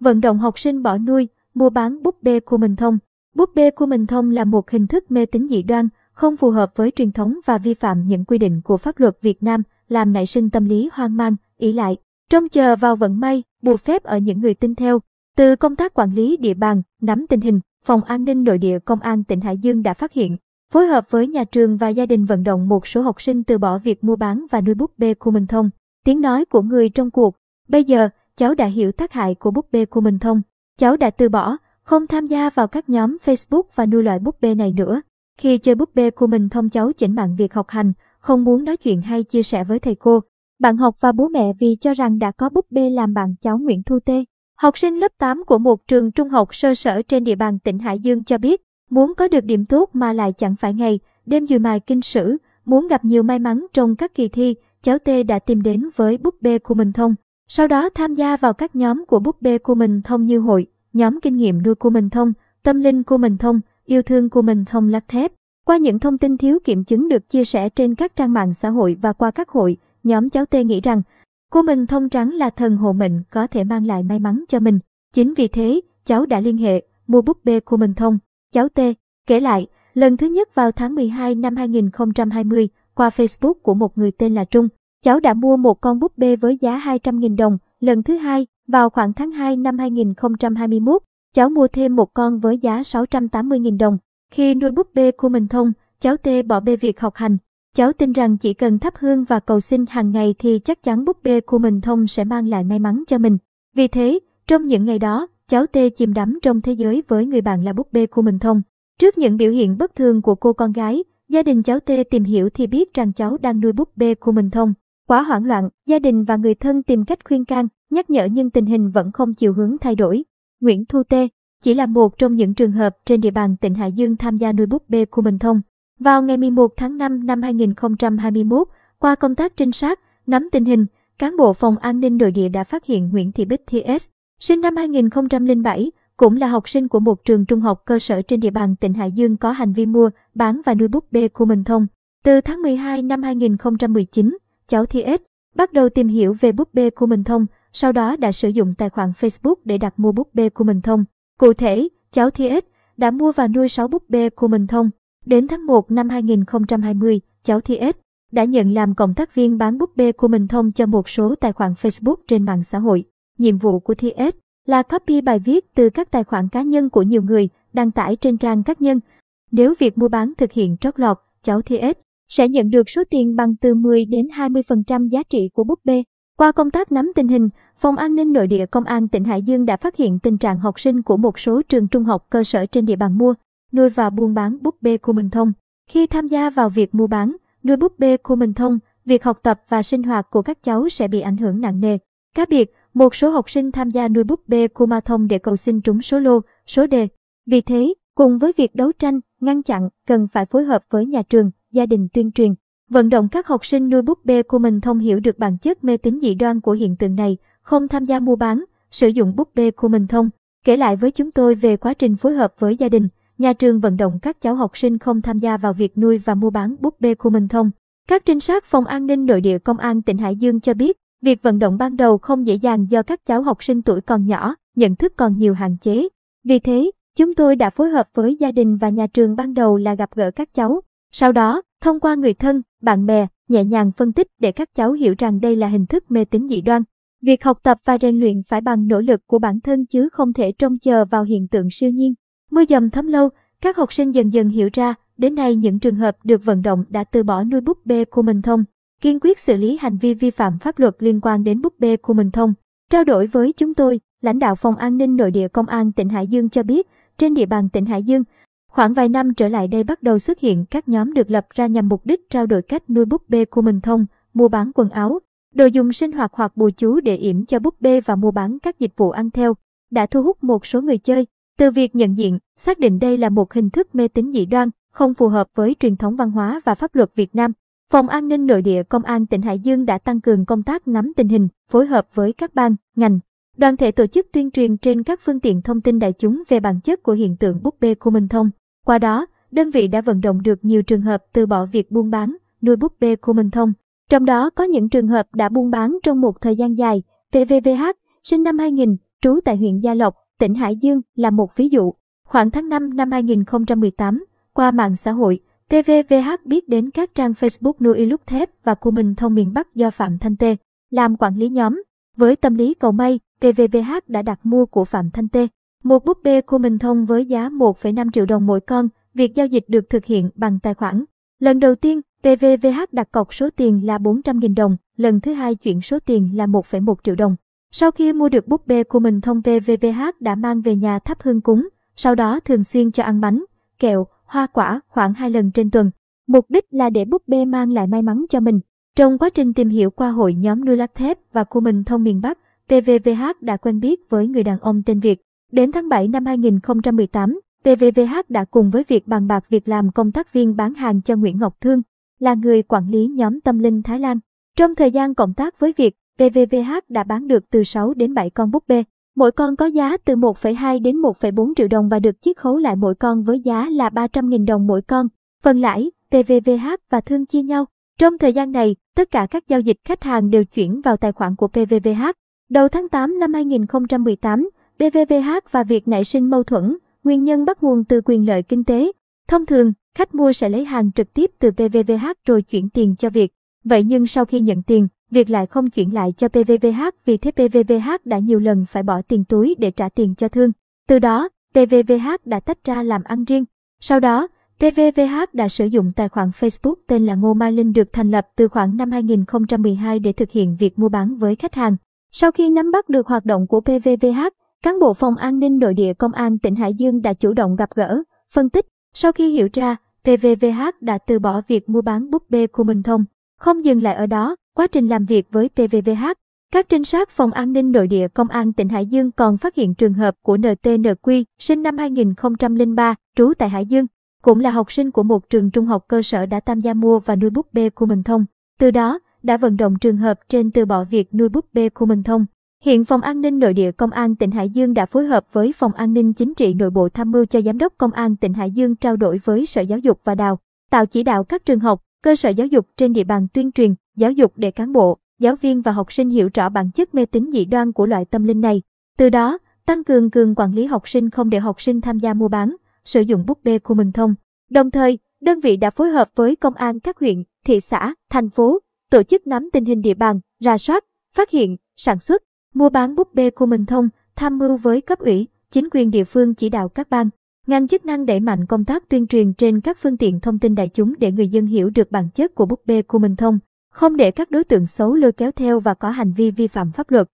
vận động học sinh bỏ nuôi, mua bán búp bê của mình thông. Búp bê của mình thông là một hình thức mê tín dị đoan, không phù hợp với truyền thống và vi phạm những quy định của pháp luật Việt Nam, làm nảy sinh tâm lý hoang mang, ý lại, trông chờ vào vận may, bù phép ở những người tin theo. Từ công tác quản lý địa bàn, nắm tình hình, Phòng An ninh Nội địa Công an tỉnh Hải Dương đã phát hiện, phối hợp với nhà trường và gia đình vận động một số học sinh từ bỏ việc mua bán và nuôi búp bê của mình thông. Tiếng nói của người trong cuộc, bây giờ, cháu đã hiểu tác hại của búp bê của mình thông. Cháu đã từ bỏ, không tham gia vào các nhóm Facebook và nuôi loại búp bê này nữa. Khi chơi búp bê của mình thông cháu chỉnh mạng việc học hành, không muốn nói chuyện hay chia sẻ với thầy cô. Bạn học và bố mẹ vì cho rằng đã có búp bê làm bạn cháu Nguyễn Thu Tê. Học sinh lớp 8 của một trường trung học sơ sở trên địa bàn tỉnh Hải Dương cho biết, muốn có được điểm tốt mà lại chẳng phải ngày, đêm dùi mài kinh sử, muốn gặp nhiều may mắn trong các kỳ thi, cháu Tê đã tìm đến với búp bê của mình thông. Sau đó tham gia vào các nhóm của búp bê của mình thông như hội, nhóm kinh nghiệm nuôi của mình thông, tâm linh của mình thông, yêu thương của mình thông lắc thép. Qua những thông tin thiếu kiểm chứng được chia sẻ trên các trang mạng xã hội và qua các hội, nhóm cháu Tê nghĩ rằng cô mình thông trắng là thần hộ mệnh có thể mang lại may mắn cho mình. Chính vì thế, cháu đã liên hệ, mua búp bê của mình thông. Cháu Tê kể lại, lần thứ nhất vào tháng 12 năm 2020, qua Facebook của một người tên là Trung, cháu đã mua một con búp bê với giá 200.000 đồng. Lần thứ hai, vào khoảng tháng 2 năm 2021, cháu mua thêm một con với giá 680.000 đồng. Khi nuôi búp bê của mình thông, cháu Tê bỏ bê việc học hành. Cháu tin rằng chỉ cần thắp hương và cầu xin hàng ngày thì chắc chắn búp bê của mình thông sẽ mang lại may mắn cho mình. Vì thế, trong những ngày đó, cháu Tê chìm đắm trong thế giới với người bạn là búp bê của mình thông. Trước những biểu hiện bất thường của cô con gái, gia đình cháu Tê tìm hiểu thì biết rằng cháu đang nuôi búp bê của mình thông. Quá hoảng loạn, gia đình và người thân tìm cách khuyên can, nhắc nhở nhưng tình hình vẫn không chiều hướng thay đổi. Nguyễn Thu Tê chỉ là một trong những trường hợp trên địa bàn tỉnh Hải Dương tham gia nuôi búp bê của mình thông. Vào ngày 11 tháng 5 năm 2021, qua công tác trinh sát, nắm tình hình, cán bộ phòng an ninh nội địa đã phát hiện Nguyễn Thị Bích TS, sinh năm 2007, cũng là học sinh của một trường trung học cơ sở trên địa bàn tỉnh Hải Dương có hành vi mua, bán và nuôi búp bê của mình thông. Từ tháng 12 năm 2019, cháu TS bắt đầu tìm hiểu về búp bê của mình thông, sau đó đã sử dụng tài khoản Facebook để đặt mua búp bê của mình thông. Cụ thể, cháu TS đã mua và nuôi 6 búp bê của mình thông. Đến tháng 1 năm 2020, cháu TS đã nhận làm cộng tác viên bán búp bê của mình thông cho một số tài khoản Facebook trên mạng xã hội. Nhiệm vụ của Thi TS là copy bài viết từ các tài khoản cá nhân của nhiều người đăng tải trên trang cá nhân. Nếu việc mua bán thực hiện trót lọt, cháu Thi TS sẽ nhận được số tiền bằng từ 10 đến 20% giá trị của búp bê. Qua công tác nắm tình hình, Phòng An ninh Nội địa Công an tỉnh Hải Dương đã phát hiện tình trạng học sinh của một số trường trung học cơ sở trên địa bàn mua, nuôi và buôn bán búp bê của mình thông. Khi tham gia vào việc mua bán, nuôi búp bê của mình thông, việc học tập và sinh hoạt của các cháu sẽ bị ảnh hưởng nặng nề. Cá biệt, một số học sinh tham gia nuôi búp bê của ma thông để cầu xin trúng số lô, số đề. Vì thế, cùng với việc đấu tranh, ngăn chặn, cần phải phối hợp với nhà trường, gia đình tuyên truyền, vận động các học sinh nuôi búp bê của mình thông hiểu được bản chất mê tín dị đoan của hiện tượng này, không tham gia mua bán, sử dụng búp bê của mình thông. Kể lại với chúng tôi về quá trình phối hợp với gia đình, nhà trường vận động các cháu học sinh không tham gia vào việc nuôi và mua bán búp bê của mình thông. Các trinh sát phòng an ninh nội địa công an tỉnh Hải Dương cho biết, việc vận động ban đầu không dễ dàng do các cháu học sinh tuổi còn nhỏ, nhận thức còn nhiều hạn chế. Vì thế, chúng tôi đã phối hợp với gia đình và nhà trường ban đầu là gặp gỡ các cháu, sau đó, thông qua người thân, bạn bè, nhẹ nhàng phân tích để các cháu hiểu rằng đây là hình thức mê tín dị đoan. Việc học tập và rèn luyện phải bằng nỗ lực của bản thân chứ không thể trông chờ vào hiện tượng siêu nhiên. Mưa dầm thấm lâu, các học sinh dần dần hiểu ra, đến nay những trường hợp được vận động đã từ bỏ nuôi búp bê của mình thông, kiên quyết xử lý hành vi vi phạm pháp luật liên quan đến búp bê của mình thông. Trao đổi với chúng tôi, lãnh đạo phòng an ninh nội địa công an tỉnh Hải Dương cho biết, trên địa bàn tỉnh Hải Dương, Khoảng vài năm trở lại đây bắt đầu xuất hiện các nhóm được lập ra nhằm mục đích trao đổi cách nuôi búp bê của mình thông, mua bán quần áo, đồ dùng sinh hoạt hoặc bùa chú để yểm cho búp bê và mua bán các dịch vụ ăn theo, đã thu hút một số người chơi. Từ việc nhận diện, xác định đây là một hình thức mê tín dị đoan, không phù hợp với truyền thống văn hóa và pháp luật Việt Nam. Phòng An ninh Nội địa Công an tỉnh Hải Dương đã tăng cường công tác nắm tình hình, phối hợp với các ban, ngành, đoàn thể tổ chức tuyên truyền trên các phương tiện thông tin đại chúng về bản chất của hiện tượng búp bê của mình thông. Qua đó, đơn vị đã vận động được nhiều trường hợp từ bỏ việc buôn bán, nuôi búp bê của mình thông. Trong đó có những trường hợp đã buôn bán trong một thời gian dài. PVVH, sinh năm 2000, trú tại huyện Gia Lộc, tỉnh Hải Dương là một ví dụ. Khoảng tháng 5 năm 2018, qua mạng xã hội, PVVH biết đến các trang Facebook nuôi lúc thép và của mình thông miền Bắc do Phạm Thanh Tê làm quản lý nhóm. Với tâm lý cầu may, PVVH đã đặt mua của Phạm Thanh Tê. Một búp bê của mình thông với giá 1,5 triệu đồng mỗi con, việc giao dịch được thực hiện bằng tài khoản. Lần đầu tiên, PVVH đặt cọc số tiền là 400.000 đồng, lần thứ hai chuyển số tiền là 1,1 triệu đồng. Sau khi mua được búp bê của mình thông PVVH đã mang về nhà thắp hương cúng, sau đó thường xuyên cho ăn bánh, kẹo, hoa quả khoảng 2 lần trên tuần. Mục đích là để búp bê mang lại may mắn cho mình. Trong quá trình tìm hiểu qua hội nhóm nuôi lắc thép và của mình thông miền Bắc, PVVH đã quen biết với người đàn ông tên Việt. Đến tháng 7 năm 2018, PVVH đã cùng với việc bàn bạc việc làm công tác viên bán hàng cho Nguyễn Ngọc Thương, là người quản lý nhóm tâm linh Thái Lan. Trong thời gian cộng tác với việc, PVVH đã bán được từ 6 đến 7 con búp bê. Mỗi con có giá từ 1,2 đến 1,4 triệu đồng và được chiết khấu lại mỗi con với giá là 300.000 đồng mỗi con. Phần lãi, PVVH và Thương chia nhau. Trong thời gian này, tất cả các giao dịch khách hàng đều chuyển vào tài khoản của PVVH. Đầu tháng 8 năm 2018, PVVH và Việt nảy sinh mâu thuẫn, nguyên nhân bắt nguồn từ quyền lợi kinh tế. Thông thường, khách mua sẽ lấy hàng trực tiếp từ PVVH rồi chuyển tiền cho Việt. Vậy nhưng sau khi nhận tiền, Việt lại không chuyển lại cho PVVH vì thế PVVH đã nhiều lần phải bỏ tiền túi để trả tiền cho thương. Từ đó, PVVH đã tách ra làm ăn riêng. Sau đó, PVVH đã sử dụng tài khoản Facebook tên là Ngô Mai Linh được thành lập từ khoảng năm 2012 để thực hiện việc mua bán với khách hàng. Sau khi nắm bắt được hoạt động của PVVH, cán bộ phòng an ninh nội địa công an tỉnh Hải Dương đã chủ động gặp gỡ, phân tích. Sau khi hiểu ra, PVVH đã từ bỏ việc mua bán búp bê của Minh Thông. Không dừng lại ở đó, quá trình làm việc với PVVH, các trinh sát phòng an ninh nội địa công an tỉnh Hải Dương còn phát hiện trường hợp của NTNQ, sinh năm 2003, trú tại Hải Dương, cũng là học sinh của một trường trung học cơ sở đã tham gia mua và nuôi búp bê của Minh Thông. Từ đó, đã vận động trường hợp trên từ bỏ việc nuôi búp bê của Minh Thông. Hiện Phòng An ninh Nội địa Công an tỉnh Hải Dương đã phối hợp với Phòng An ninh Chính trị Nội bộ tham mưu cho Giám đốc Công an tỉnh Hải Dương trao đổi với Sở Giáo dục và Đào tạo chỉ đạo các trường học, cơ sở giáo dục trên địa bàn tuyên truyền, giáo dục để cán bộ, giáo viên và học sinh hiểu rõ bản chất mê tín dị đoan của loại tâm linh này. Từ đó, tăng cường cường quản lý học sinh không để học sinh tham gia mua bán, sử dụng búp bê của mình thông. Đồng thời, đơn vị đã phối hợp với công an các huyện, thị xã, thành phố, tổ chức nắm tình hình địa bàn, ra soát, phát hiện, sản xuất, mua bán búp bê của mình thông, tham mưu với cấp ủy, chính quyền địa phương chỉ đạo các ban, ngành chức năng đẩy mạnh công tác tuyên truyền trên các phương tiện thông tin đại chúng để người dân hiểu được bản chất của búp bê của mình thông, không để các đối tượng xấu lôi kéo theo và có hành vi vi phạm pháp luật.